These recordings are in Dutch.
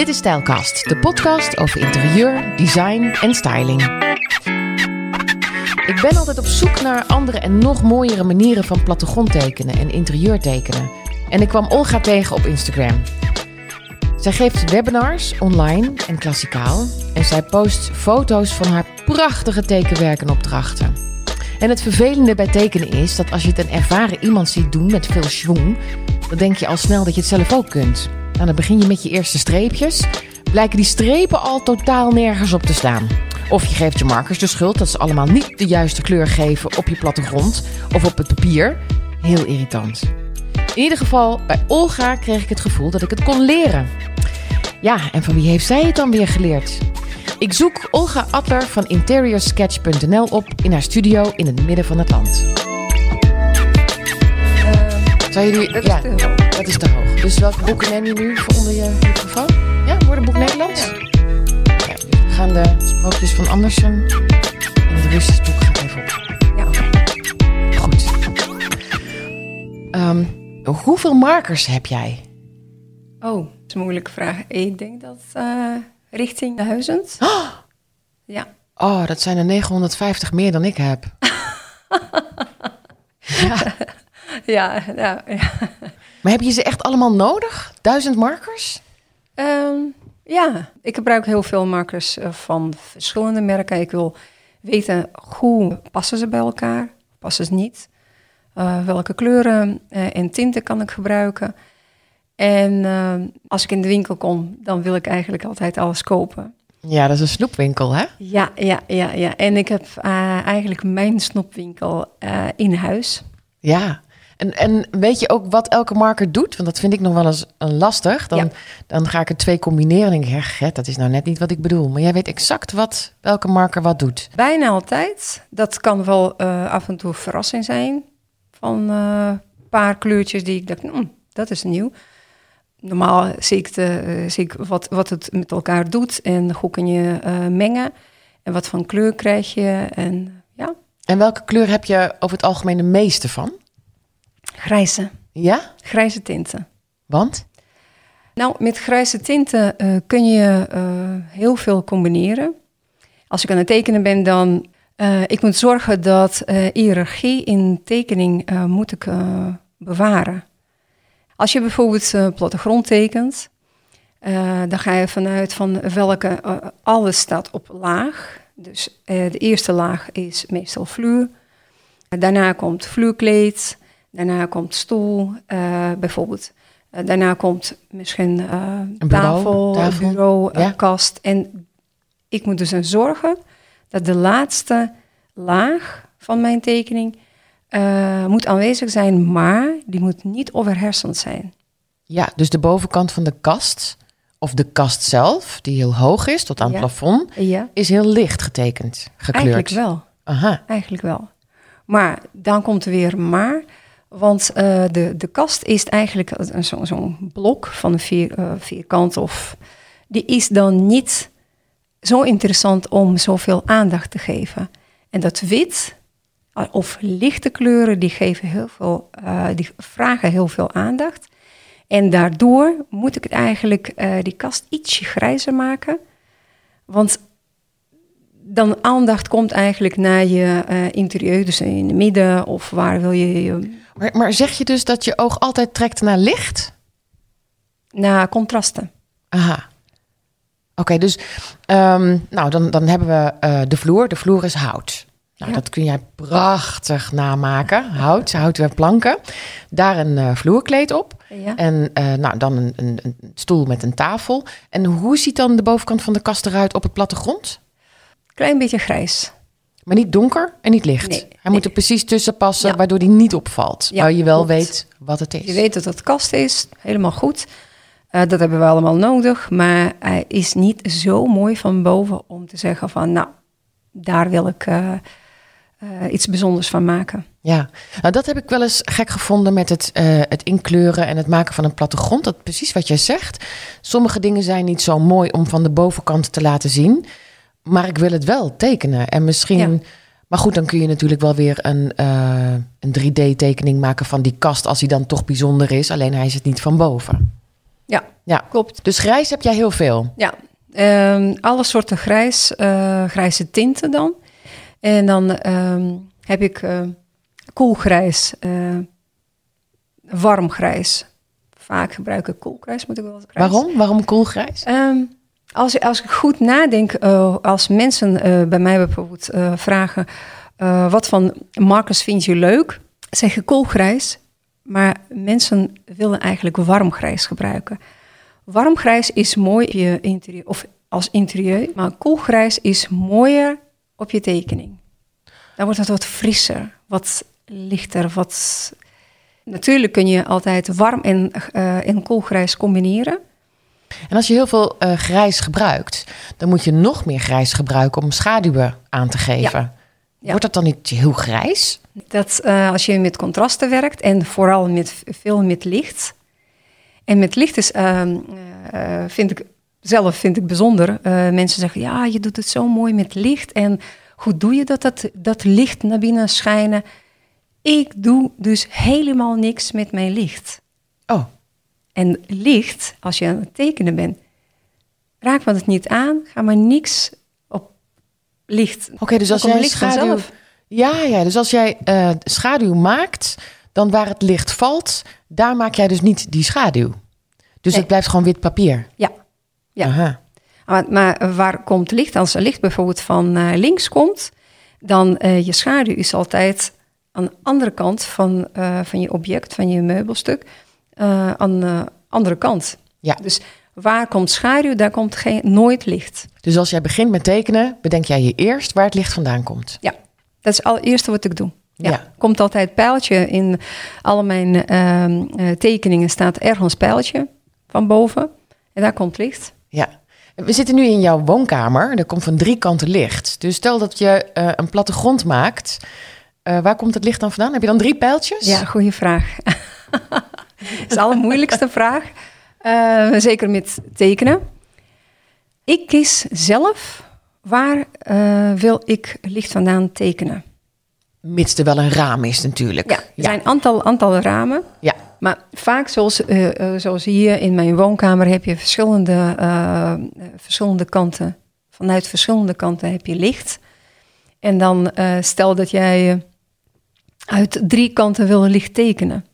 Dit is Stijlkast, de podcast over interieur, design en styling. Ik ben altijd op zoek naar andere en nog mooiere manieren van plattegrond tekenen en interieur tekenen. En ik kwam Olga tegen op Instagram. Zij geeft webinars online en klassikaal. En zij post foto's van haar prachtige tekenwerken en opdrachten. En het vervelende bij tekenen is dat als je het een ervaren iemand ziet doen met veel schwung, dan denk je al snel dat je het zelf ook kunt. Nou, dan begin je met je eerste streepjes. Blijken die strepen al totaal nergens op te staan. Of je geeft je markers de schuld dat ze allemaal niet de juiste kleur geven op je plattegrond of op het papier. Heel irritant. In ieder geval, bij Olga kreeg ik het gevoel dat ik het kon leren. Ja, en van wie heeft zij het dan weer geleerd? Ik zoek Olga Adler van interiorsketch.nl op in haar studio in het midden van het land. Zou jullie... Ja. Dat is te hoog. Dus welke boeken neem je nu voor onder je microfoon? Ja, woordenboek Nederlands? Ja, we gaan de sprookjes van Andersen en het Russisch boek gaan even op. Ja. Goed. Ehm, hoeveel markers heb jij? Oh, dat is een moeilijke vraag. Ik denk dat eh, richting de duizend. Ja. Oh, dat zijn er 950 meer dan ik heb. ja. Ja, ja, ja. Maar heb je ze echt allemaal nodig? Duizend markers? Ehm, ja, ik gebruik heel veel markers eh, van verschillende merken. Ik wil weten hoe passen ze bij elkaar, passen ze niet. Eh, welke kleuren eh, en tinten kan ik gebruiken. En als ik in de winkel kom, dan wil ik eigenlijk altijd alles kopen. Ja, dat is een snoepwinkel, hè? Ja, ja, ja, ja. En ik heb eigenlijk mijn snoepwinkel in huis. Ja. En, en weet je ook wat elke marker doet? Want dat vind ik nog wel eens een lastig. Dan, Ja. dan ga ik er twee combineren en denk ik, ja, dat is nou net niet wat ik bedoel. Maar jij weet exact wat welke marker wat doet. Bijna altijd. Dat kan wel eh, af en toe verrassing zijn. Van eh, een paar kleurtjes die ik dacht, "Hmm, dat is nieuw. Normaal zie ik, de, eh, zie ik wat, wat het met elkaar doet en hoe kun je eh, mengen. En wat voor kleur krijg je. En ja, En welke kleur heb je over het algemeen de meeste van? Grijze. Ja? Grijze tinten. Want? Nou, met grijze tinten eh, kun je eh, heel veel combineren. Als ik aan het tekenen ben, dan uh, ik moet zorgen dat hiërarchie in tekening moet ik bewaren. Als je bijvoorbeeld uh, plattegrond tekent, dan ga je vanuit van welke alles staat op laag. Dus de eerste laag is meestal vloer. Daarna komt vloerkleed. Daarna komt stoel, bijvoorbeeld. Uh, daarna komt misschien uh, een tafel, bureau, tafel. bureau Ja. kast. En ik moet dus zorgen dat de laatste laag van mijn tekening moet aanwezig zijn, maar die moet niet overhersend zijn. Ja, dus de bovenkant van de kast, of de kast zelf, die heel hoog is, tot aan het Ja. plafond, Ja, is heel licht getekend, gekleurd. eigenlijk wel. Aha. Eigenlijk wel. Maar dan komt er weer maar. Want uh, de, de kast is eigenlijk zo'n zo blok van een vier, uh, vierkant. Of, die is dan niet zo interessant om zoveel aandacht te geven. En dat wit uh, of lichte kleuren, die, geven heel veel, die vragen heel veel aandacht. En daardoor moet ik het eigenlijk die kast ietsje grijzer maken. Want dan aandacht komt eigenlijk naar je uh, interieur, dus in het midden of waar wil je je... Maar, maar zeg je dus dat je oog altijd trekt naar licht? Naar contrasten. Aha. Oké, okay, dus um, nou, dan, dan hebben we uh, de vloer. De vloer is hout. Nou, ja. dat kun jij prachtig namaken. Hout, houten planken. Daar een uh, vloerkleed op. Ja. En uh, nou, dan een, een, een, stoel met een tafel. En hoe ziet dan de bovenkant van de kast eruit op het plattegrond? Klein beetje grijs. Maar niet donker en niet licht. Nee, Hij nee. moet er precies tussen passen, Ja. waardoor die niet opvalt. Ja, waar je wel weet wat het is. Je weet dat het kast is, helemaal goed. Uh, dat hebben we allemaal nodig, maar hij is niet zo mooi van boven om te zeggen van, nou, daar wil ik uh, uh, iets bijzonders van maken. Ja, nou, dat heb ik wel eens gek gevonden met het, het inkleuren en het maken van een plattegrond. Dat precies wat jij zegt. Sommige dingen zijn niet zo mooi om van de bovenkant te laten zien. Maar ik wil het wel tekenen. En misschien. Ja. Maar goed, dan kun je natuurlijk wel weer een, uh, een 3D-tekening maken van die kast. Als die dan toch bijzonder is. Alleen hij is het niet van boven. Ja, Ja. klopt. Dus grijs heb jij heel veel. Ja, ehm, alle soorten grijs, eh, grijze tinten dan. En dan ehm, heb ik eh koelgrijs, eh, warm grijs. Vaak gebruik ik koelgrijs, moet ik wel eens. Waarom? Waarom koelgrijs? Ehm, als, als ik goed nadenk, eh, als mensen eh, bij mij bijvoorbeeld eh, vragen... wat van Marcus vind je leuk? Zeg ik koolgrijs, maar mensen willen eigenlijk warmgrijs gebruiken. Warmgrijs is mooi op je interieur, of als interieur, maar koolgrijs is mooier op je tekening. Dan wordt het wat frisser, wat lichter, wat... Natuurlijk kun je altijd warm en, en koolgrijs combineren. En als je heel veel eh, grijs gebruikt, dan moet je nog meer grijs gebruiken om schaduwen aan te geven. Ja. Wordt dat dan niet heel grijs? Dat eh, als je met contrasten werkt en vooral met veel met licht. En met licht is, ehm, eh, vind ik zelf vind ik bijzonder. Mensen zeggen, ja, je doet het zo mooi met licht. En hoe doe je dat, dat, dat licht naar binnen schijnen? Ik doe dus helemaal niks met mijn licht. En licht, als je aan het tekenen bent, raak me het niet aan. Ga maar niks op licht. oké. dus als jij licht schaduw... vanzelf. Ja, ja. Dus als jij eh, schaduw maakt, dan waar het licht valt, daar maak jij dus niet die schaduw. Dus Nee. het blijft gewoon wit papier. Ja. Ja. Aha. Maar, maar waar komt licht? Als er licht bijvoorbeeld van eh, links komt, dan uh, je schaduw is altijd aan de andere kant van, van je object, van je meubelstuk, uh, aan de andere kant. Ja. Dus waar komt schaduw, daar komt geen, nooit licht. Dus als jij begint met tekenen, bedenk jij je eerst waar het licht vandaan komt. Ja, dat is het allereerste wat ik doe. Ja. Ja. Komt altijd pijltje in alle mijn uh, tekeningen staat ergens pijltje van boven en daar komt licht. Ja. We zitten nu in jouw woonkamer. Er komt van drie kanten licht. Dus stel dat je uh, een plattegrond maakt. Uh, waar komt het licht dan vandaan? Heb je dan drie pijltjes? Ja, goede vraag. dat is de allermoeilijkste vraag. Uh, zeker met tekenen. Ik kies zelf waar uh, wil ik licht vandaan tekenen. Mits er wel een raam is natuurlijk. Ja, er ja. zijn een aantal, aantal ramen. Ja. Maar vaak, zoals, uh, zoals hier in mijn woonkamer, heb je verschillende, verschillende kanten. Vanuit verschillende kanten heb je licht. En dan stel dat jij uit drie kanten wil licht tekenen.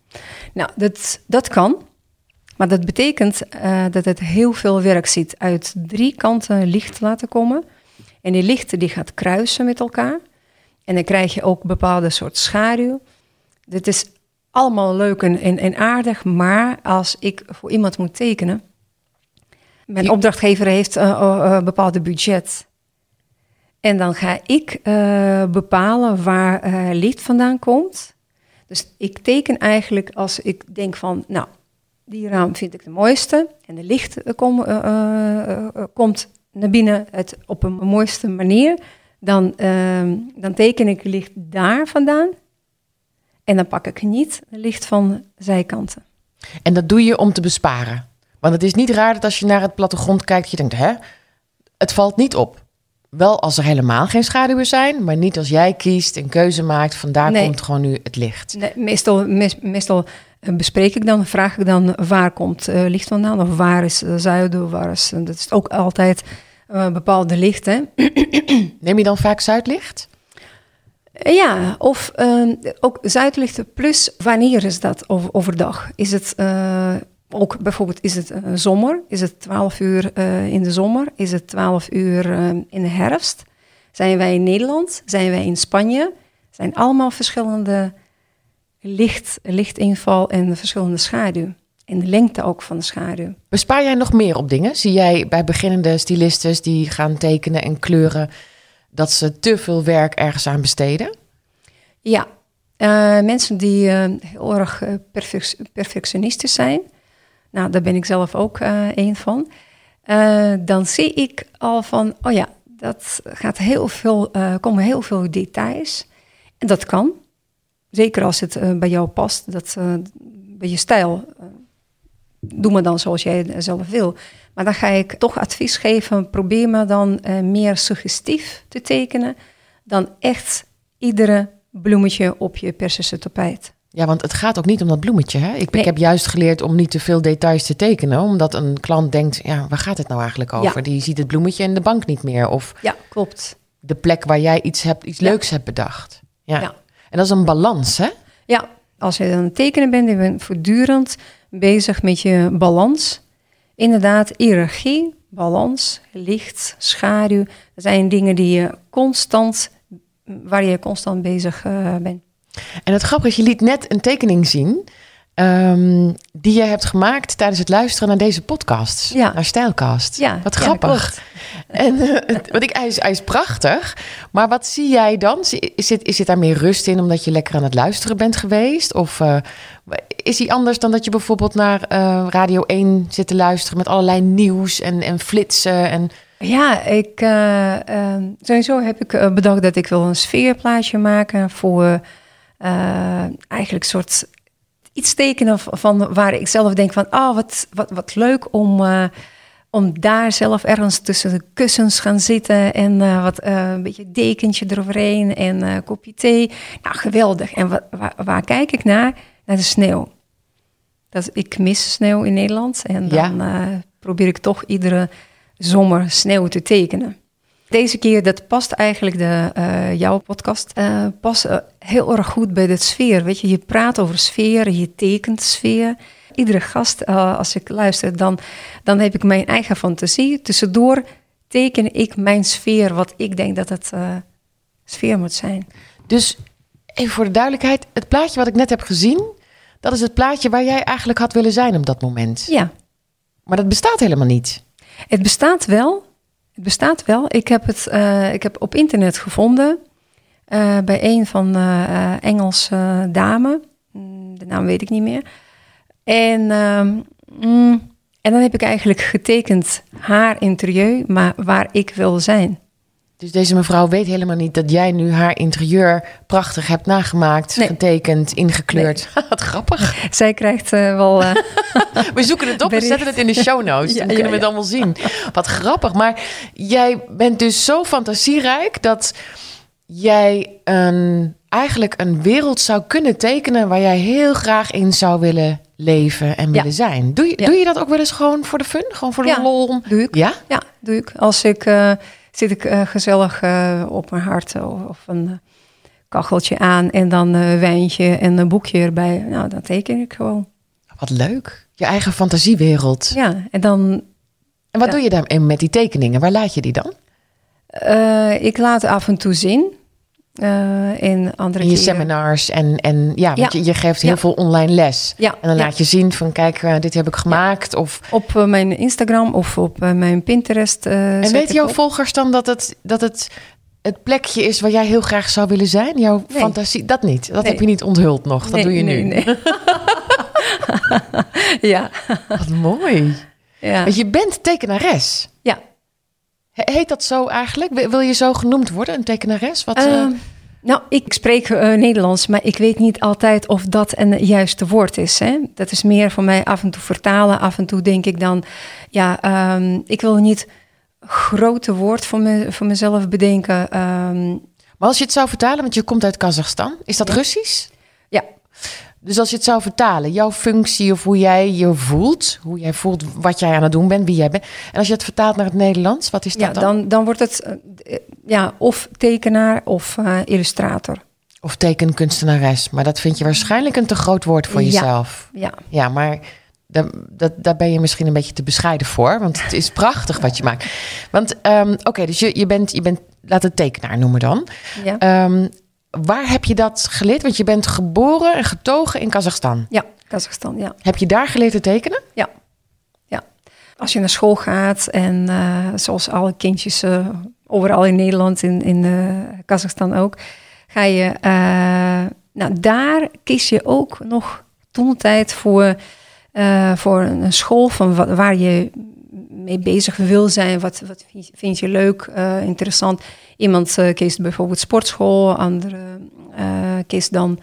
Nou, dat, dat kan. Maar dat betekent dat het heel veel werk zit uit drie kanten licht laten komen. En die lichten die gaat kruisen met elkaar. En dan krijg je ook bepaalde soort schaduw. Dit is allemaal leuk en, en, en, aardig, maar als ik voor iemand moet tekenen, mijn opdrachtgever heeft een uh, uh, bepaalde budget. En dan ga ik uh, bepalen waar eh, licht vandaan komt. Dus ik teken eigenlijk als ik denk van, nou, die raam vind ik de mooiste. En de licht kom, eh, komt naar binnen het, op een mooiste manier. Dan, ehm, dan teken ik licht daar vandaan. En dan pak ik niet licht van zijkanten. En dat doe je om te besparen. Want het is niet raar dat als je naar het plattegrond kijkt, je denkt, hè, het valt niet op. Wel als er helemaal geen schaduwen zijn, maar niet als jij kiest en keuze maakt, van daar nee. komt gewoon nu het licht. Nee, meestal, me, meestal bespreek ik dan, vraag ik dan waar komt uh, licht vandaan of waar is uh, zuiden, waar is, dat is ook altijd uh, bepaalde lichten. Neem je dan vaak zuidlicht? Ja, of ook zuidlichten plus wanneer is dat over, overdag? Is het ook bijvoorbeeld, is het uh, zomer? Is het 12 uur in de zomer? Is het 12 uur in de herfst? Zijn wij in Nederland? Zijn wij in Spanje? Zijn allemaal verschillende licht, lichtinval en verschillende schaduw. En de lengte ook van de schaduw. Bespaar jij nog meer op dingen? Zie jij bij beginnende stylistes die gaan tekenen en kleuren dat ze te veel werk ergens aan besteden? Ja, uh, mensen die uh, heel erg perfec perfectionistisch zijn, nou, daar ben ik zelf ook een van. dan zie ik al van, oh ja, dat gaat heel veel, komen heel veel details. En dat kan, zeker als het bij jou past, dat, bij je stijl. doe maar dan zoals jij zelf wil. Maar dan ga ik toch advies geven. Probeer me dan uh, meer suggestief te tekenen dan echt iedere bloemetje op je persische tapijt. Ja, want het gaat ook niet om dat bloemetje. Hè? Ik, Nee. ik heb juist geleerd om niet te veel details te tekenen. Omdat een klant denkt, ja, waar gaat het nou eigenlijk over? Ja. Die ziet het bloemetje en de bank niet meer. Of Ja, klopt. de plek waar jij iets, hebt, iets Ja. leuks hebt bedacht. Ja. Ja. En dat is een balans, hè? Ja, als je aan het tekenen bent, je bent voortdurend bezig met je balans. Inderdaad, hiërarchie, balans, licht, schaduw. Dat zijn dingen die je constant, waar je constant bezig eh, bent. En het grappige is, je liet net een tekening zien... ehm, die je hebt gemaakt tijdens het luisteren naar deze podcast. Ja. Naar Stijlcast. Ja, Wat grappig. En eh, wat ik, hij, is, hij is prachtig. Maar wat zie jij dan? Is het, is daar meer rust in omdat je lekker aan het luisteren bent geweest? Of eh, is hij anders dan dat je bijvoorbeeld naar eh, Radio 1 zit te luisteren met allerlei nieuws en, en flitsen? En, Ja, ik, sowieso heb ik bedacht dat ik wil een sfeerplaatje maken voor eigenlijk een soort iets tekenen van waar ik zelf denk van, ah, wat, wat, wat leuk om, eh, om daar zelf ergens tussen de kussens gaan zitten en eh, wat eh, een beetje dekentje eroverheen en eh kopje thee. Nou, geweldig. En wa- waar, waar kijk ik naar? Naar de sneeuw. Dat, ik mis sneeuw in Nederland en dan eh, probeer ik toch iedere zomer sneeuw te tekenen. Deze keer, dat past eigenlijk, de, eh, jouw podcast, eh past eh, heel erg goed bij de sfeer. Weet je, je praat over sfeer, je tekent sfeer. Iedere gast, als ik luister, dan, dan heb ik mijn eigen fantasie. Tussendoor teken ik mijn sfeer, wat ik denk dat het sfeer moet zijn. dus even voor de duidelijkheid, het plaatje wat ik net heb gezien, dat is het plaatje waar jij eigenlijk had willen zijn op dat moment. Ja, Maar dat bestaat helemaal niet. Het bestaat wel. Het bestaat wel. Ik heb het eh, ik heb op internet gevonden eh, bij een van eh, Engelse dame. Mm, De naam weet ik niet meer. En, ehm, mm, en dan heb ik eigenlijk getekend haar interieur, maar waar ik wil zijn. Dus deze mevrouw weet helemaal niet dat jij nu haar interieur prachtig hebt nagemaakt, Nee. getekend, ingekleurd. Wat grappig. Zij krijgt eh, wel. eh, We zoeken het op en Bericht. zetten het in de show notes. Ja, Dan ja, kunnen we het ja. allemaal zien. Wat grappig. Maar jij bent dus zo fantasierijk dat jij een, eigenlijk een wereld zou kunnen tekenen waar jij heel graag in zou willen leven en Ja. willen zijn. Doe je, Ja. doe je dat ook wel eens gewoon voor de fun? Gewoon voor de Ja. lol? doe ik. Ja? Ja, doe ik. Als ik eh, zit ik eh, gezellig eh, op mijn hart eh, of, een kacheltje aan en dan een wijntje en een boekje erbij. Nou, dan teken ik gewoon. Wat leuk. Je eigen fantasiewereld. Ja, en dan En wat Ja. doe je daarmee met die tekeningen? Waar laat je die dan? ik laat af en toe zien. Eh in andere In je keren- seminars en, en ja, want Ja. Je, je geeft heel Ja. veel online les. Ja, En dan laat je zien van kijk, eh, dit heb ik gemaakt. Of, op eh, mijn Instagram of op mijn Pinterest. en ik jouw op. volgers dan dat het, dat het het plekje is waar jij heel graag zou willen zijn? Jouw Nee. fantasie? Dat niet. Dat Nee. heb je niet onthuld nog. Dat Nee, doe je nu. nee. ja, Wat mooi. ja. Want je bent tekenares. ja. He- Heet dat zo eigenlijk? Wil- je zo genoemd worden, een tekenares? Wat, eh, Ehm, nou, ik spreek eh, Nederlands, maar ik weet niet altijd of dat een juiste woord is. Hè? Dat is meer voor mij af en toe vertalen. Af en toe denk ik dan, ja, ehm, ik wil niet grote woord voor, me, voor mezelf bedenken. Ehm, maar als je het zou vertalen, want je komt uit Kazachstan. Is dat Ja. Russisch? ja, Dus als je het zou vertalen, jouw functie of hoe jij je voelt, hoe jij voelt wat jij aan het doen bent, wie jij bent. En als je het vertaalt naar het Nederlands, wat is dat ja dan? dan, dan wordt het eh, ja, of tekenaar of eh, illustrator. Of tekenkunstenares. Maar dat vind je waarschijnlijk een te groot woord voor Ja. jezelf. Ja, Ja, maar daar, dat, daar ben je misschien een beetje te bescheiden voor. Want het is prachtig wat je maakt. Want ehm, oké, dus je, je, bent, je bent, laat het tekenaar noemen dan. ja. Ehm, waar heb je dat geleerd? Want je bent geboren en getogen in Kazachstan. ja, Kazachstan, ja. Heb je daar geleerd te tekenen? Ja, ja. Als je naar school gaat en eh, zoals alle kindjes eh, overal in Nederland, in, in eh, Kazachstan ook, ga je, nou daar kies je ook nog toen tijd voor, voor een school van wa- waar je mee bezig wil zijn. Wat, wat vind je- leuk, interessant? Iemand eh, kiest bijvoorbeeld sportschool, andere eh kiest dan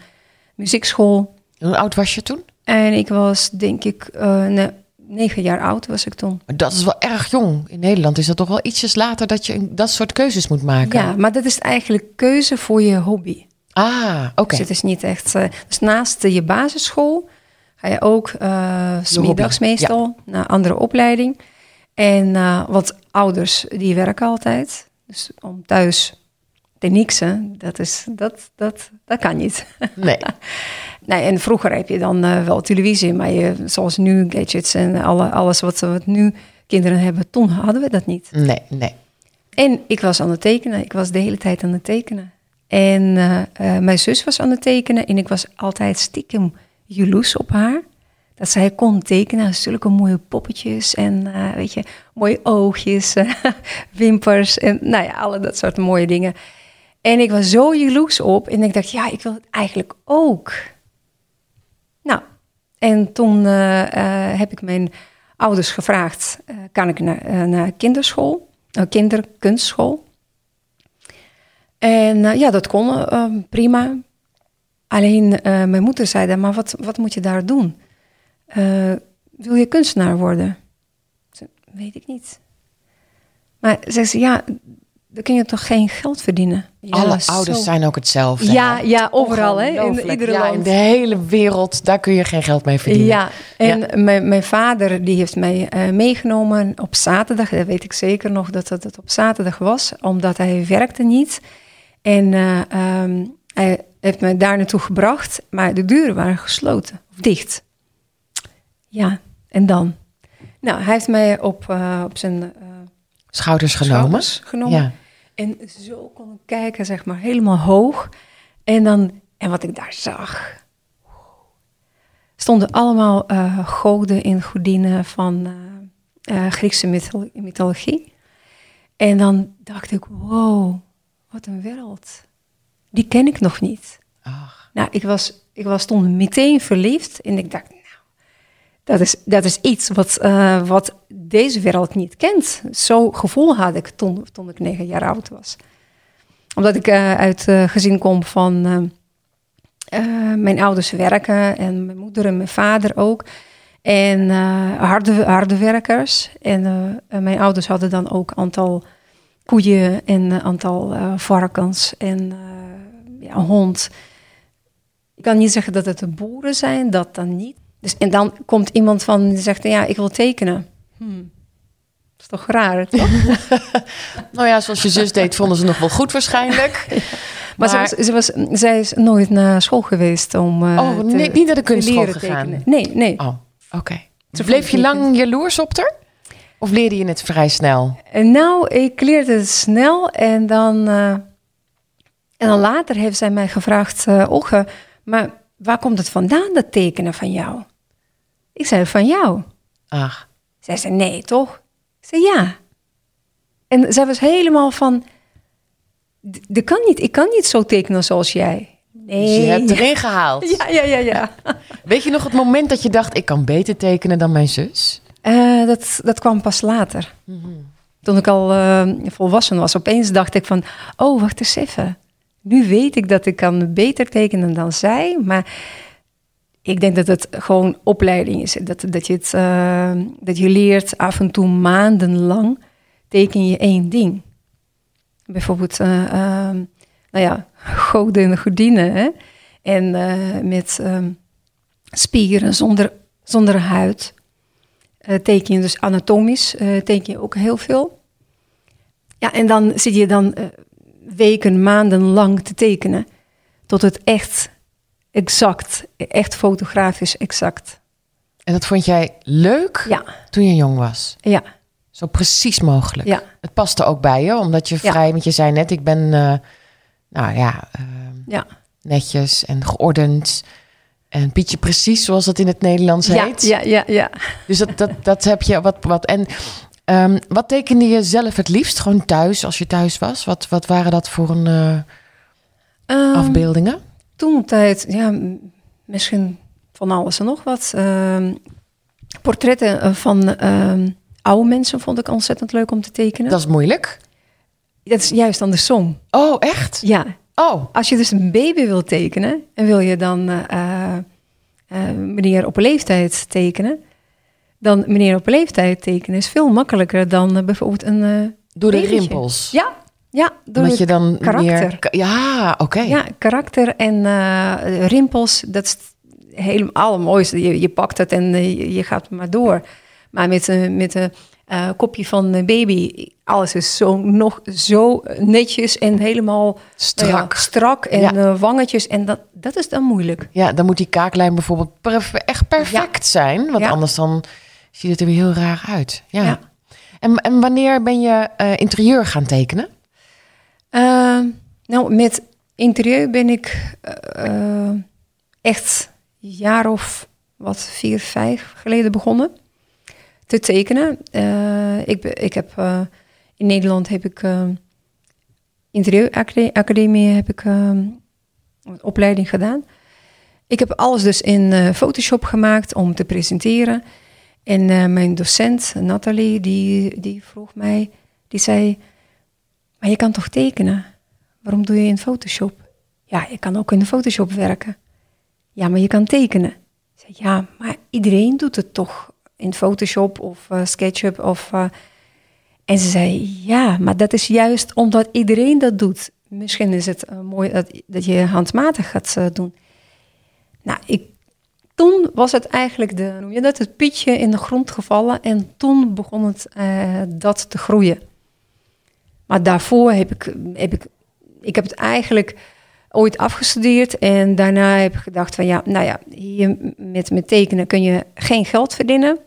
muziekschool. Hoe oud was je toen? En ik was, denk ik, eh, ne- negen jaar oud was ik toen. Dat is wel erg jong. In Nederland is dat toch wel ietsjes later dat je dat soort keuzes moet maken. Ja, maar dat is eigenlijk keuze voor je hobby. Ah, oké. Dus het is niet echt... dus naast je basisschool ga je ook uh, smiddags meestal naar andere opleiding. En uh, wat ouders, die werken altijd. Dus om thuis te niksen, dat, is, dat, dat, dat kan niet. Nee. nee, en vroeger heb je dan uh, wel televisie, maar je, zoals nu gadgets en alle, alles wat, wat nu kinderen hebben, toen hadden we dat niet. Nee, nee. En ik was aan het tekenen. Ik was de hele tijd aan het tekenen. En uh, uh, mijn zus was aan het tekenen en ik was altijd stiekem jaloers op haar. Dat zij kon tekenen, zulke mooie poppetjes en uh, weet je, mooie oogjes, wimpers en nou ja, alle dat soort mooie dingen. En ik was zo jaloers op en ik dacht, ja, ik wil het eigenlijk ook. Nou, en toen heb ik mijn ouders gevraagd, kan ik naar, naar kinderschool, kinderkunstschool. En ja, dat kon prima. Alleen mijn moeder zei dan, maar wat, wat moet je daar doen? Wil je kunstenaar worden? Weet ik niet. Maar zei ze, ja, dan kun je toch geen geld verdienen? Ja, Alle ouders zijn ook hetzelfde. Ja, ja overal, hè? In iedere ja, land. in de hele wereld, daar kun je geen geld mee verdienen. Ja, en ja. Mijn, mijn vader die heeft mij uh, meegenomen op zaterdag. Dat weet ik zeker nog dat het, op zaterdag was, omdat hij werkte niet. En uh, um, hij heeft me daar naartoe gebracht, maar de deuren waren gesloten of dicht. Ja, en dan? Nou, hij heeft mij op, uh, op zijn uh, schouders genomen. Schouders genomen. Ja. En zo kon ik kijken, zeg maar, helemaal hoog. En dan, en wat ik daar zag, stonden allemaal uh, goden en godinnen van Griekse mytholo mythologie. En dan dacht ik, wow, wat een wereld. Die ken ik nog niet. Ach. Nou, ik was, ik was meteen verliefd. En ik dacht, dat is, dat is iets wat, uh, wat deze wereld niet kent. Zo'n gevoel had ik toen, toen ik negen jaar oud was. Omdat ik uh, uit uh, gezin kom van... mijn ouders werken en mijn moeder en mijn vader ook. En harde, harde werkers. En mijn ouders hadden dan ook een aantal koeien en een aantal varkens en ja, een hond. Ik kan niet zeggen dat het de boeren zijn, dat dan niet. Dus, en dan komt iemand van die zegt, ja, ik wil tekenen. Hmm. Dat is toch raar, toch? nou ja, zoals je zus deed, vonden ze nog wel goed waarschijnlijk. ja. Maar, maar ze was, ze was, zij is nooit naar school geweest om uh, Oh, nee, niet naar de kunstschool gegaan? Tekenen. Nee, nee. Oh, oké. Okay. Bleef je lang jaloers op haar? Of leerde je het vrij snel? En nou, ik leerde het snel en dan, uh, en dan later heeft zij mij gevraagd, uh, maar waar komt het vandaan, dat tekenen van jou? Ik zei, van jou. Ach. Zij zei, nee, toch? Ik zei, ja. En zij was helemaal van, dat kan niet, ik kan niet zo tekenen zoals jij. Nee. Dus je hebt erin gehaald. Ja, ja, ja, ja. Weet je nog het moment dat je dacht, ik kan beter tekenen dan mijn zus? Uh, dat, dat kwam pas later. Mm -hmm. Toen ik al uh, volwassen was, opeens dacht ik van... oh, wacht eens even. Nu weet ik dat ik kan beter tekenen dan zij. Maar ik denk dat het gewoon opleiding is. Dat, dat, je, het, uh, dat je leert af en toe maandenlang teken je één ding. Bijvoorbeeld, nou ja, goden en godinnen. Hè? En met spieren zonder, zonder huid... Uh, teken je dus anatomisch, uh, teken je ook heel veel. Ja, en dan zit je dan uh, weken, maanden lang te tekenen. Tot het echt exact, echt fotografisch exact. En dat vond jij leuk ja. toen je jong was? Ja. Zo precies mogelijk. Ja. Het paste ook bij je, omdat je vrij, ja. want je zei net, ik ben, nou ja, ja, netjes en geordend. En Pietje precies, zoals dat in het Nederlands heet. Ja, ja, ja. Dus dat, dat, dat heb je wat. wat en um, wat tekende je zelf het liefst? Gewoon thuis, als je thuis was? Wat, wat waren dat voor een uh, um, afbeeldingen? Toen tijd, ja, misschien van alles en nog wat. Um, portretten van oude mensen vond ik ontzettend leuk om te tekenen. Dat is moeilijk. Dat is juist andersom. Oh, echt? Ja. Oh. Als je dus een baby wil tekenen en wil je dan uh, meneer op leeftijd tekenen, dan meneer op leeftijd tekenen is veel makkelijker dan bijvoorbeeld een. Door de rimpels. Ja, Ja, door Omdat je dan karakter. meer... Ja, oké. Ja, karakter en eh, rimpels, dat is helemaal allermooiste. Je, je pakt het en eh, je, je gaat maar door. Maar met een met een eh, kopje van een baby, alles is zo nog zo netjes en helemaal nou Strak. ja, strak en Ja. wangetjes. En dat, dat is dan moeilijk. Ja, dan moet die kaaklijn bijvoorbeeld perf- echt perfect zijn. Want anders dan ziet het er weer heel raar uit. Ja. Ja. En, en wanneer ben je interieur gaan tekenen? Eh, nou, met interieur ben ik eh, eh, echt een jaar of wat, vier, vijf geleden begonnen te tekenen. Eh, ik, ik heb in Nederland heb ik interieuracademie heb ik een opleiding gedaan. Ik heb alles dus in Photoshop gemaakt om te presenteren. En mijn docent, Nathalie, die, die vroeg mij, die zei, maar je kan toch tekenen? Waarom doe je in Photoshop? Ja, je kan ook in Photoshop werken. Ja, maar je kan tekenen. Ik zei, ja, maar iedereen doet het toch in Photoshop of eh, SketchUp of... eh, en ze zei, ja, maar dat is juist omdat iedereen dat doet. Misschien is het eh, mooi dat, dat je handmatig gaat doen. Nou, ik, toen was het eigenlijk de, noem je dat, het pietje in de grond gevallen. En toen begon het dat te groeien. Maar daarvoor heb ik, heb ik, ik heb het eigenlijk ooit afgestudeerd. En daarna heb ik gedacht van ja, nou ja, hier met, met tekenen kun je geen geld verdienen.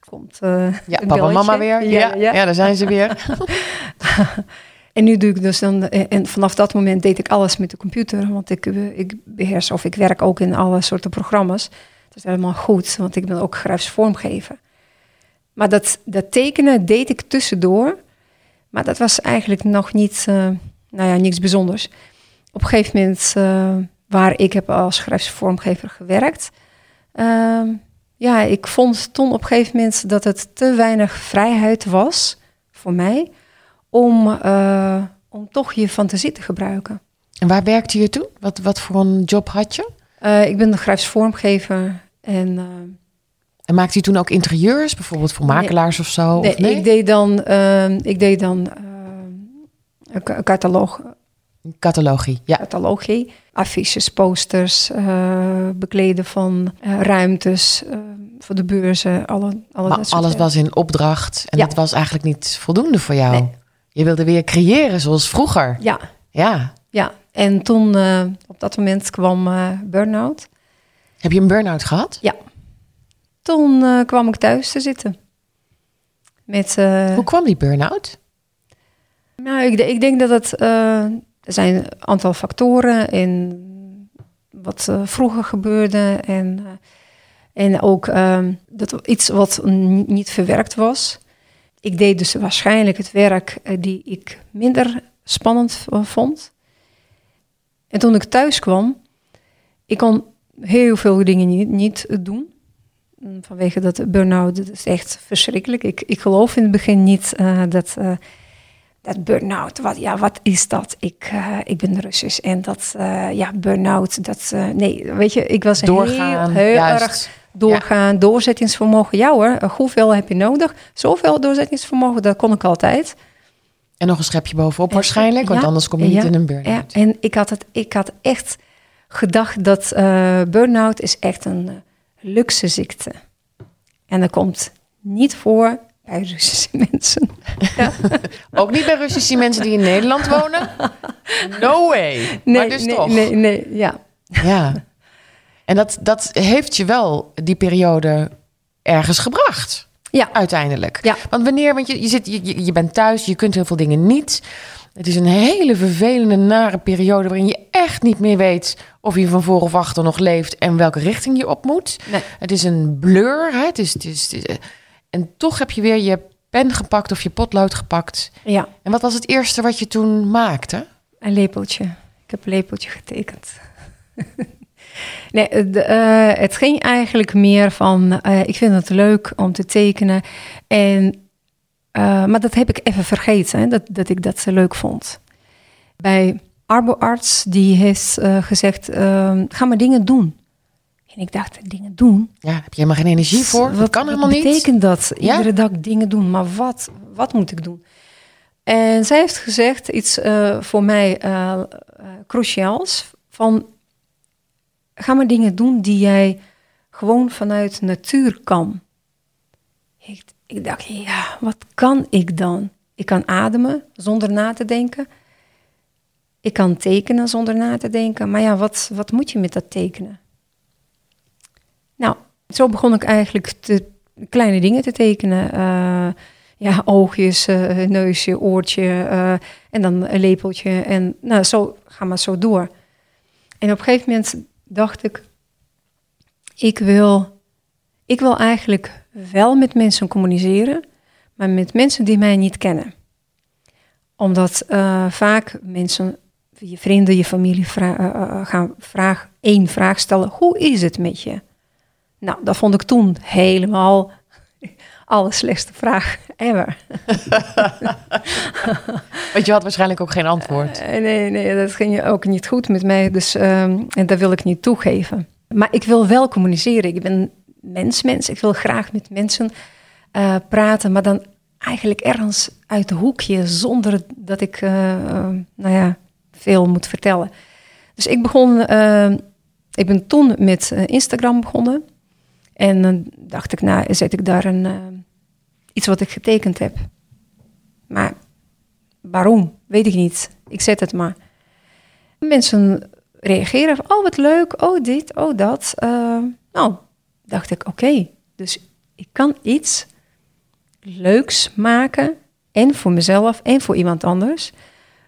Komt eh, Ja, papa belletje. mama weer. Ja, ja. daar zijn ze weer. En nu doe ik dus dan, en vanaf dat moment deed ik alles met de computer, want ik, eh, ik beheers of ik werk ook in alle soorten programma's. Dat is helemaal goed, want ik ben ook grafisch vormgever. Maar dat, dat tekenen deed ik tussendoor, maar dat was eigenlijk nog niet, eh, nou ja, niks bijzonders. Op een gegeven moment, eh, waar ik heb als grafisch vormgever gewerkt, ehm, ja, ik vond toen op een gegeven moment dat het te weinig vrijheid was voor mij om, eh, om toch je fantasie te gebruiken. En waar werkte je toen? Wat, wat voor een job had je? Ik ben de grafisch vormgever en En maakte je toen ook interieurs, bijvoorbeeld voor makelaars of zo? nee, of nee? ik deed dan, eh, ik deed dan eh, een ca- cataloog, Catalogie, ja. catalogie, affiches, posters, eh, bekleden van eh, ruimtes eh, voor de beurzen, alle, alle Maar dat soort alles was in opdracht en Ja. het was eigenlijk niet voldoende voor jou. Nee. Je wilde weer creëren zoals vroeger. Ja, Ja. ja. En toen, eh, op dat moment kwam burn-out. Heb je een burn-out gehad? Toen eh, kwam ik thuis te zitten. Met, eh, Hoe kwam die burn-out? nou, ik, ik denk dat het... eh, er zijn een aantal factoren en wat vroeger gebeurde. En, en ook ehm, dat iets wat niet verwerkt was. Ik deed dus waarschijnlijk het werk die ik minder spannend vond. En toen ik thuis kwam, ik kon heel veel dingen niet, niet doen. Mm, Vanwege dat burn-out, dat is echt verschrikkelijk. Ik, ik geloof in het begin niet eh, dat, eh, dat burn-out, wat, ja, wat is dat? Ik, eh, ik ben Russisch en dat, ja, burn-out, dat, nee, weet je, ik was Doorgaan, heel, heel erg doorgaan, doorzettingsvermogen. Ja hoor, hoeveel heb je nodig? Zoveel doorzettingsvermogen, dat kon ik altijd. En nog een schepje bovenop En- waarschijnlijk, want ja, anders kom je niet ja, in een Ja, burn-out. en ik had, het, ik had echt gedacht dat burn-out is echt een luxe ziekte. En dat komt niet voor bij Russische mensen. Ja. Ook niet bij Russische mensen die in Nederland wonen? No way. maar dus nee, toch. nee, nee, ja. Ja. En dat, dat heeft je wel die periode ergens gebracht. Ja. Uiteindelijk. Ja. Want wanneer, want je, je, zit, je- je bent thuis, je kunt heel veel dingen niet. Het is een hele vervelende, nare periode waarin je echt niet meer weet of je van voor of achter nog leeft en welke richting je op moet. Nee. Het is een blur. Hè? Het is, het is, het is- en toch heb je weer je pen gepakt of je potlood gepakt. ja, En wat was het eerste wat je toen maakte? een lepeltje. Ik heb een lepeltje getekend. nee, het, eh, het ging eigenlijk meer van, eh, ik vind het leuk om te tekenen. En, maar dat heb ik even vergeten, hè, dat, dat ik dat zo leuk vond. Bij Arboarts, die heeft eh, gezegd, eh, ga maar dingen doen. En ik dacht, dingen doen? Ja, heb je helemaal geen energie voor? Wat, dat kan helemaal wat niet. betekent dat? Ja? Iedere dag dingen doen. Maar wat, wat moet ik doen? En zij heeft gezegd iets uh, voor mij uh, cruciaals. Van, ga maar dingen doen die jij gewoon vanuit natuur kan. Ik, ik dacht, ja, wat kan ik dan? Ik kan ademen zonder na te denken. Ik kan tekenen zonder na te denken. Maar ja, wat, wat moet je met dat tekenen? Nou, zo begon ik eigenlijk te, kleine dingen te tekenen. Uh, ja, oogjes, uh, neusje, oortje uh, en dan een lepeltje. En nou, zo ga maar zo door. En op een gegeven moment dacht ik, ik wil, ik wil eigenlijk wel met mensen communiceren, maar met mensen die mij niet kennen. Omdat vaak mensen, je vrienden, je familie vra gaan vraag, één vraag stellen. Hoe is het met je? Nou, dat vond ik toen helemaal alle slechtste vraag ever. Want je had waarschijnlijk ook geen antwoord. Uh, nee, nee, dat ging ook niet goed met mij. Dus um, en dat wil ik niet toegeven. Maar ik wil wel communiceren. Ik ben mens, mens. Ik wil graag met mensen uh, praten, maar dan eigenlijk ergens uit de hoekje, zonder dat ik, uh, nou ja, veel moet vertellen. Dus ik begon, ehm, ik ben toen met Instagram begonnen. En dan dacht ik, nou, zet ik daar een, uh, iets wat ik getekend heb. Maar waarom? Weet ik niet. Ik zet het maar. Mensen reageren oh wat leuk, oh dit, oh dat. Uh, nou, dacht ik, oké. Dus ik kan iets leuks maken. En voor mezelf en voor iemand anders.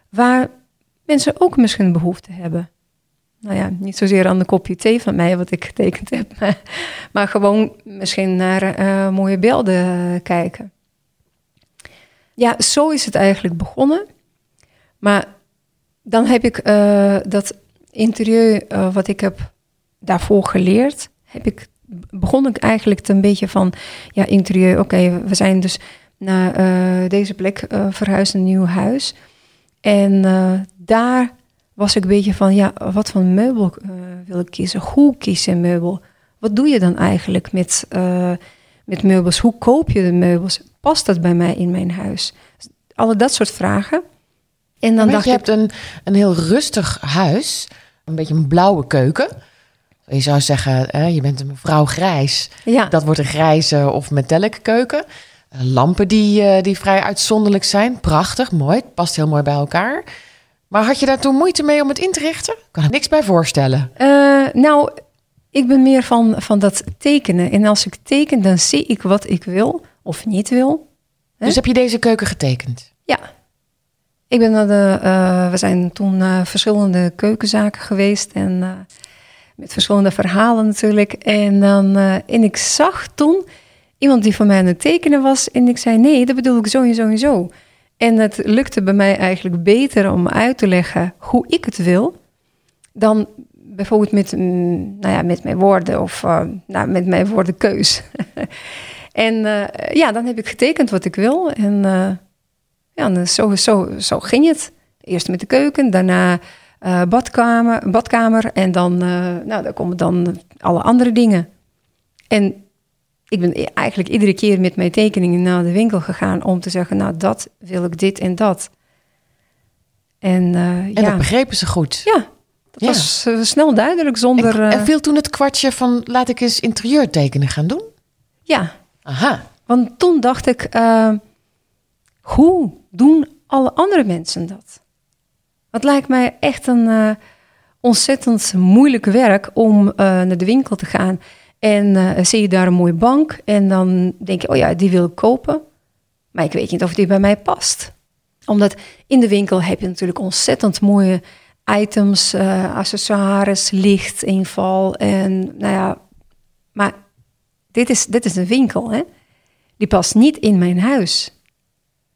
Waar mensen ook misschien behoefte hebben nou ja, niet zozeer aan de kopje thee van mij wat ik getekend heb, maar, gewoon misschien naar uh, mooie beelden kijken. Ja, zo is het eigenlijk begonnen. Maar dan heb ik uh, dat interieur uh, wat ik heb daarvoor geleerd, heb ik, begon ik eigenlijk een beetje van, ja, interieur, oké, we zijn dus naar deze plek verhuisd, een nieuw huis. En daar was ik een beetje van, ja, wat voor meubel uh, wil ik kiezen? Hoe kies je meubel? Wat doe je dan eigenlijk met, uh, met meubels? Hoe koop je de meubels? Past dat bij mij in mijn huis? Alle dat soort vragen. En dan dacht je, je hebt een, een heel rustig huis, een beetje een blauwe keuken. Je zou zeggen, hè, je bent een mevrouw grijs. Ja. Dat wordt een grijze of metallic keuken. Lampen die, die vrij uitzonderlijk zijn. Prachtig, mooi. Het past heel mooi bij elkaar. Maar had je daar toen moeite mee om het in te richten? Ik kan er niks bij voorstellen. Uh, nou, ik ben meer van, van dat tekenen. En als ik teken, dan zie ik wat ik wil of niet wil. Hè? Dus heb je deze keuken getekend? Ja. Ik ben naar de, uh, we zijn toen verschillende keukenzaken geweest. En met verschillende verhalen natuurlijk. En, dan, en ik zag toen iemand die voor mij aan het tekenen was. En ik zei, nee, dat bedoel ik zo en zo en zo. En het lukte bij mij eigenlijk beter om uit te leggen hoe ik het wil, dan bijvoorbeeld met, mm, nou ja, met mijn woorden of uh, nou, met mijn woordenkeus. en uh, ja, dan heb ik getekend wat ik wil. En uh, ja, zo, zo, zo ging het. Eerst met de keuken, daarna badkamer, badkamer en dan, nou, daar komen dan alle andere dingen. En ik ben e- eigenlijk iedere keer met mijn tekeningen naar de winkel gegaan om te zeggen, nou dat wil ik dit en dat. En, uh, en ja. dat begrepen ze goed. Ja, dat was uh, snel duidelijk zonder. En, en eh, viel toen het kwartje van laat ik eens interieur tekenen gaan doen? Ja. Aha. Want toen dacht ik, hoe doen alle andere mensen dat? Het lijkt mij echt een ontzettend moeilijk werk om naar de winkel te gaan en uh, zie je daar een mooie bank en dan denk je, oh ja, die wil ik kopen. Maar ik weet niet of die bij mij past. Omdat in de winkel heb je natuurlijk ontzettend mooie items, uh, accessoires, licht, inval. En nou ja, maar dit is, dit is een winkel, hè? Die past niet in mijn huis.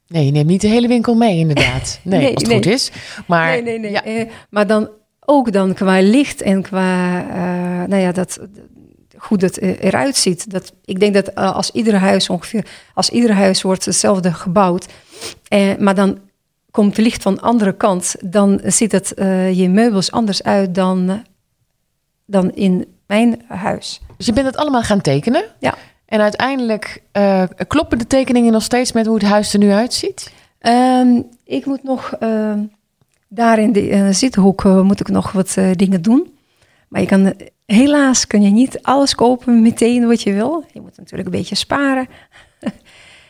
Nee, je neemt niet de hele winkel mee, inderdaad. Nee, nee als het goed is. Maar, nee, nee, nee. Ja. Uh, maar dan ook dan qua licht en qua, uh, nou ja, dat, goed het eruit ziet. Dat, ik denk dat uh, als ieder huis ongeveer, als ieder huis wordt hetzelfde gebouwd, eh, maar dan komt het licht van de andere kant, dan ziet het je meubels anders uit dan, dan in mijn huis. Dus je bent het allemaal gaan tekenen? Ja. En uiteindelijk kloppen de tekeningen nog steeds met hoe het huis er nu uitziet? Ehm, ik moet nog daar in de, zithoek eh, moet ik nog wat eh, dingen doen. Maar je kan, helaas kun je niet alles kopen meteen wat je wil. Je moet natuurlijk een beetje sparen.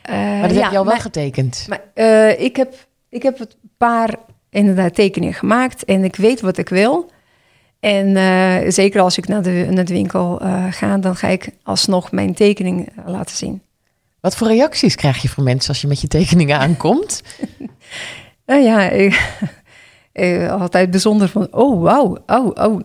Eh, Maar dat ja, heb je al wel maar- getekend. maar eh, ik, heb, ik heb een paar inderdaad tekeningen gemaakt en ik weet wat ik wil. En eh, zeker als ik naar de, naar de winkel ga, dan ga ik alsnog mijn tekening laten zien. Wat voor reacties krijg je van mensen als je met je tekeningen aankomt? Nou ja, ik, altijd bijzonder van, oh wauw, oh, oh,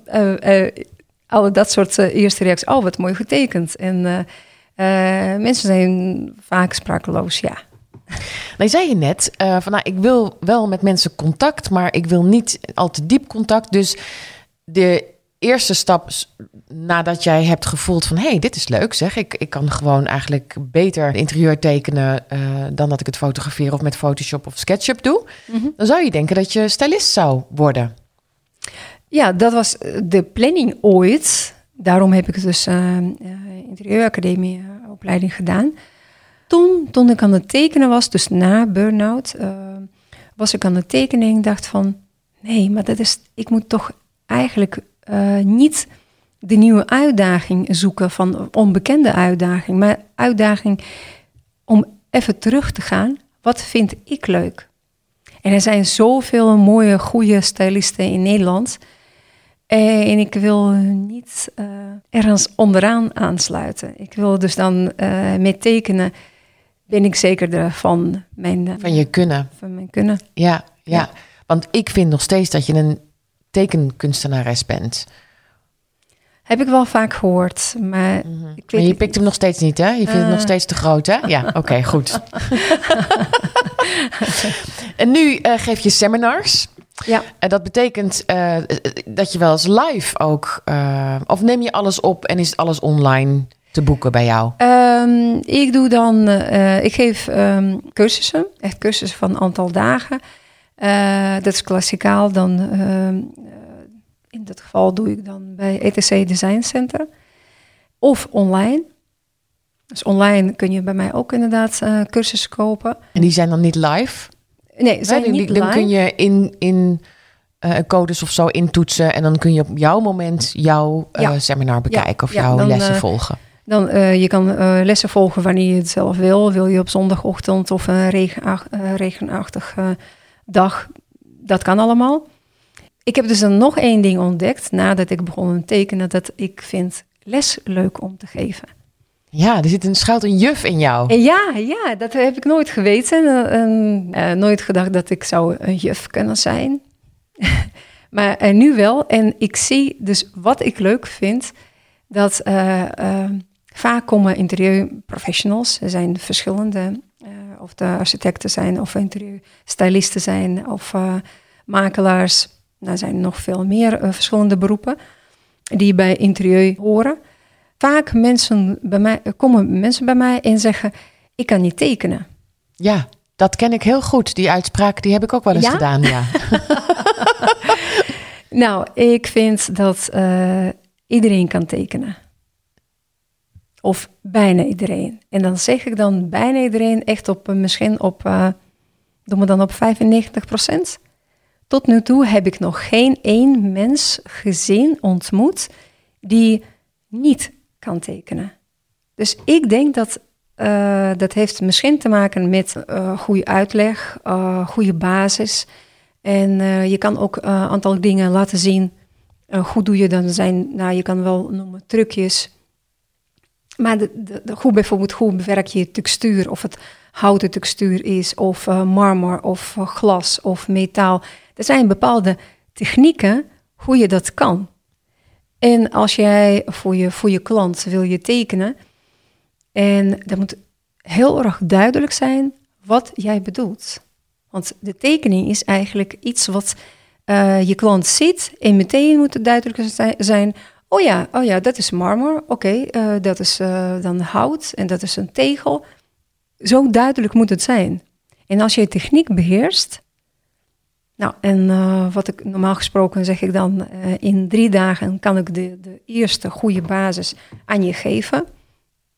alle dat soort eh, eerste reacties. Oh, wat mooi getekend. En eh, eh, mensen zijn vaak sprakeloos, ja. Nou, je zei je net, van nou, ik wil wel met mensen contact, maar ik wil niet al te diep contact. Dus de eerste stap nadat jij hebt gevoeld van, hé, hey, dit is leuk zeg. Ik, ik kan gewoon eigenlijk beter interieur tekenen dan dat ik het fotograferen of met Photoshop of SketchUp doe. Dan zou je denken dat je stylist zou worden. Ja, dat was eh, de planning ooit. Daarom heb ik dus eh, opleiding gedaan. Toen, toen ik aan het tekenen was, dus na burn-out, was ik aan het tekenen en dacht van... Nee, maar dat is, ik moet toch eigenlijk niet de nieuwe uitdaging zoeken van onbekende uitdaging. Maar uitdaging om even terug te gaan. Wat vind ik leuk? En er zijn zoveel mooie, goede stylisten in Nederland. En ik wil niet eh, ergens onderaan aansluiten. Ik wil dus dan eh, met tekenen ben ik zekerder van mijn, eh, Van je kunnen. van mijn kunnen. Ja, ja, Ja. Want ik vind nog steeds dat je een tekenkunstenares bent. Heb ik wel vaak gehoord, maar ik Maar weet je pikt hem nog steeds niet, hè? Je vindt het nog Eh. steeds te groot, hè? Ja, oké, goed. en nu eh, geef je seminars. Ja, En dat betekent eh, dat je wel eens live ook... eh, of neem je alles op en is alles online te boeken bij jou? Ehm, ik doe dan, eh, ik geef ehm, cursussen, echt cursussen van een aantal dagen. Eh, dat is klassikaal. Dan, ehm, eh, in dit geval doe ik dan bij ETC Design Center. Of online. Dus online kun je bij mij ook inderdaad eh, cursussen kopen. En die zijn dan niet live? Nee, ze zijn Nee, niet die- dan kun je in, in eh, codes of zo intoetsen... en dan kun je op jouw moment jouw eh, seminar bekijken... of jouw dan, lessen eh, volgen. Dan, je kan lessen volgen wanneer je het zelf wil. Wil je op zondagochtend of een regenach, regenachtige dag? Dat kan allemaal. Ik heb dus dan nog één ding ontdekt nadat ik begon te tekenen. Dat ik vind les leuk om te geven. Ja, er zit een, schuilt een juf in jou. En ja, ja, dat heb ik nooit geweten. eh, eh, nooit gedacht dat ik zou een juf kunnen zijn. maar eh, nu wel. En ik zie dus wat ik leuk vind. Dat eh, eh, vaak komen interieurprofessionals. Er zijn verschillende. eh, of de architecten zijn, of interieurstylisten zijn, of eh, makelaars. Er zijn nog veel meer eh, verschillende beroepen die bij interieur horen. Vaak mensen bij mij, komen mensen bij mij en zeggen: Ik kan niet tekenen. Ja, dat ken ik heel goed. Die uitspraak die heb ik ook wel eens Ja? gedaan. Ja. Nou, ik vind dat eh, iedereen kan tekenen. Of bijna iedereen. En dan zeg ik dan bijna iedereen echt op eh, misschien op, eh doen we dan op 95 procent. Tot nu toe heb ik nog geen één mens gezien, ontmoet, die niet kan tekenen. Dus ik denk dat eh, dat heeft misschien te maken met eh goede uitleg, eh, goede basis. En je kan ook een aantal dingen laten zien. Hoe doe je dan zijn, nou je kan wel noemen trucjes. Maar de, de, de- hoe bijvoorbeeld, hoe bewerk je textuur, of het houten textuur is, of marmer, of glas, of metaal. Er zijn bepaalde technieken hoe je dat kan. En als jij voor je, voor je klant wil je tekenen, en dat moet heel erg duidelijk zijn wat jij bedoelt. Want de tekening is eigenlijk iets wat eh, je klant ziet en meteen moet het duidelijk zi- zijn. Oh ja, oh ja, dat is marmer. Oké, eh, dat is eh, dan hout en dat is een tegel. Zo duidelijk moet het zijn. En als je techniek beheerst, nou, en eh, wat ik normaal gesproken zeg ik dan, eh, in drie dagen kan ik de, de eerste goede basis aan je geven.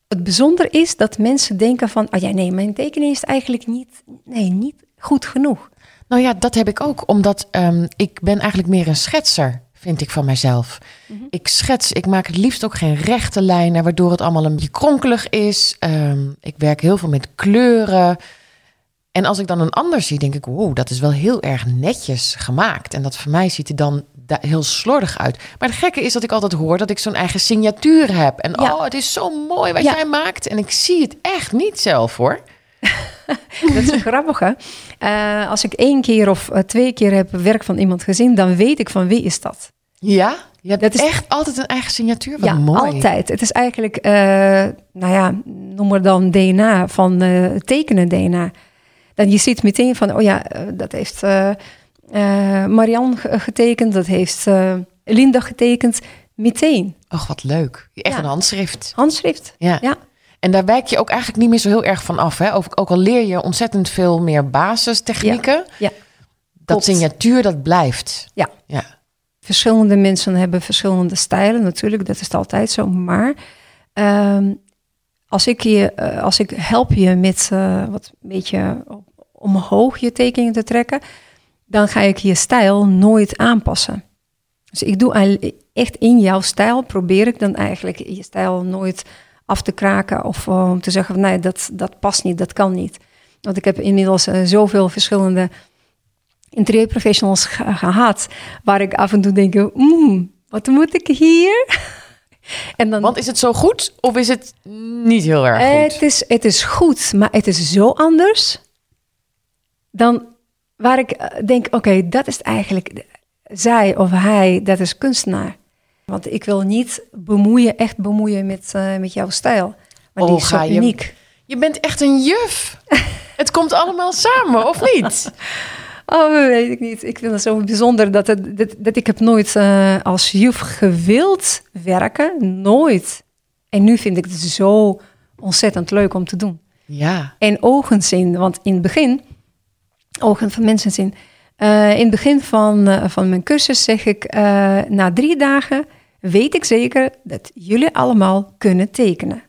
Het bijzonder is dat mensen denken van, oh ja, nee, mijn tekening is eigenlijk niet, nee, niet goed genoeg. Nou ja, dat heb ik ook, omdat um, ik ben eigenlijk meer een schetser, vind ik van mezelf. Mm -hmm. Ik schets, ik maak het liefst ook geen rechte lijnen, waardoor het allemaal een beetje kronkelig is. Um, ik werk heel veel met kleuren. En als ik dan een ander zie, denk ik, wow, dat is wel heel erg netjes gemaakt. En dat voor mij ziet er dan heel slordig uit. Maar het gekke is dat ik altijd hoor dat ik zo'n eigen signatuur heb. En ja. oh, het is zo mooi wat ja. jij maakt. En ik zie het echt niet zelf hoor. dat is grappig, hè? Uh, als ik één keer of uh, twee keer heb werk van iemand gezien, dan weet ik van wie is dat. Ja, je hebt dat is echt altijd een eigen signatuur. Wat ja, mooi. altijd. Het is eigenlijk, uh, nou ja, noem maar dan DNA van tekenen DNA. Dan je ziet meteen van, oh ja, dat heeft Marianne getekend, dat heeft Linda getekend. Meteen. Och, wat leuk. Echt ja. een handschrift. Handschrift, ja. ja. En daar wijk je ook eigenlijk niet meer zo heel erg van af. Hè? Ook, ook al leer je ontzettend veel meer basistechnieken. Ja, ja. Dat signatuur, dat blijft. Ja. ja. Verschillende mensen hebben verschillende stijlen natuurlijk. Dat is altijd zo. Maar um, als, ik je, uh, als ik help je met uh, wat een beetje omhoog je tekeningen te trekken... dan ga ik je stijl nooit aanpassen. Dus ik doe echt in jouw stijl... probeer ik dan eigenlijk je stijl nooit af te kraken of uh, om te zeggen: nee, dat, dat past niet, dat kan niet. Want ik heb inmiddels zoveel verschillende interieurprofessionals ge gehad, waar ik af en toe denk: wat moet ik hier? En dan, Want is het zo goed of is het niet heel erg goed? Het is, het is goed, maar het is zo anders dan waar ik eh, denk: oké, okay, dat is eigenlijk zij of hij, dat is kunstenaar. Want ik wil niet bemoeien, echt bemoeien met, uh, met jouw stijl. Maar oh, die is zo uniek. Je, je bent echt een juf. het komt allemaal samen, of niet? Oh, weet ik niet. Ik vind het zo bijzonder dat, het, dat, dat ik heb nooit uh, als juf gewild werken. Nooit. En nu vind ik het zo ontzettend leuk om te doen. Ja. En ogen zien. Want in het begin, ogen van mensen zien uh, in het begin van, uh, van mijn cursus zeg ik, na drie dagen weet ik zeker dat jullie allemaal kunnen tekenen.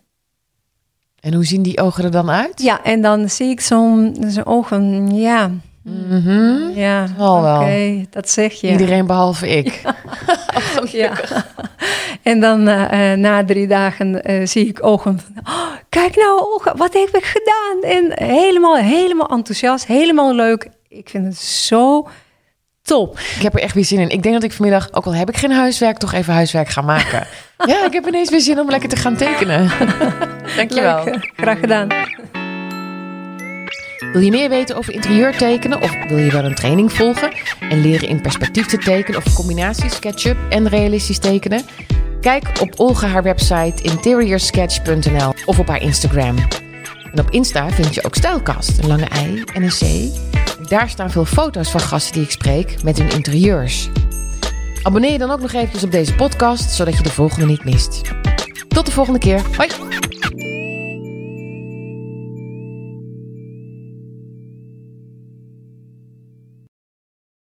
En hoe zien die ogen er dan uit? Ja, en dan zie ik zo'n zo ogen, ja. Mm -hmm. Ja, oké, okay, dat zeg je. Iedereen behalve ik. ja. En dan na drie dagen zie ik ogen van, oh, kijk nou ogen, wat heb ik gedaan? En helemaal, helemaal enthousiast, helemaal leuk ik vind het zo top. Ik heb er echt weer zin in. Ik denk dat ik vanmiddag, ook al heb ik geen huiswerk, toch even huiswerk ga maken. ja, ik heb ineens weer zin om lekker te gaan tekenen. Dankjewel. Leuk. Graag gedaan. Wil je meer weten over interieur tekenen of wil je wel een training volgen en leren in perspectief te tekenen of combinatie SketchUp en realistisch tekenen? Kijk op Olga haar website interiorsketch.nl of op haar Instagram. En op Insta vind je ook Stijlkast, een lange ei en een C. Daar staan veel foto's van gasten die ik spreek met hun interieurs. Abonneer je dan ook nog even op deze podcast, zodat je de volgende niet mist. Tot de volgende keer. Hoi!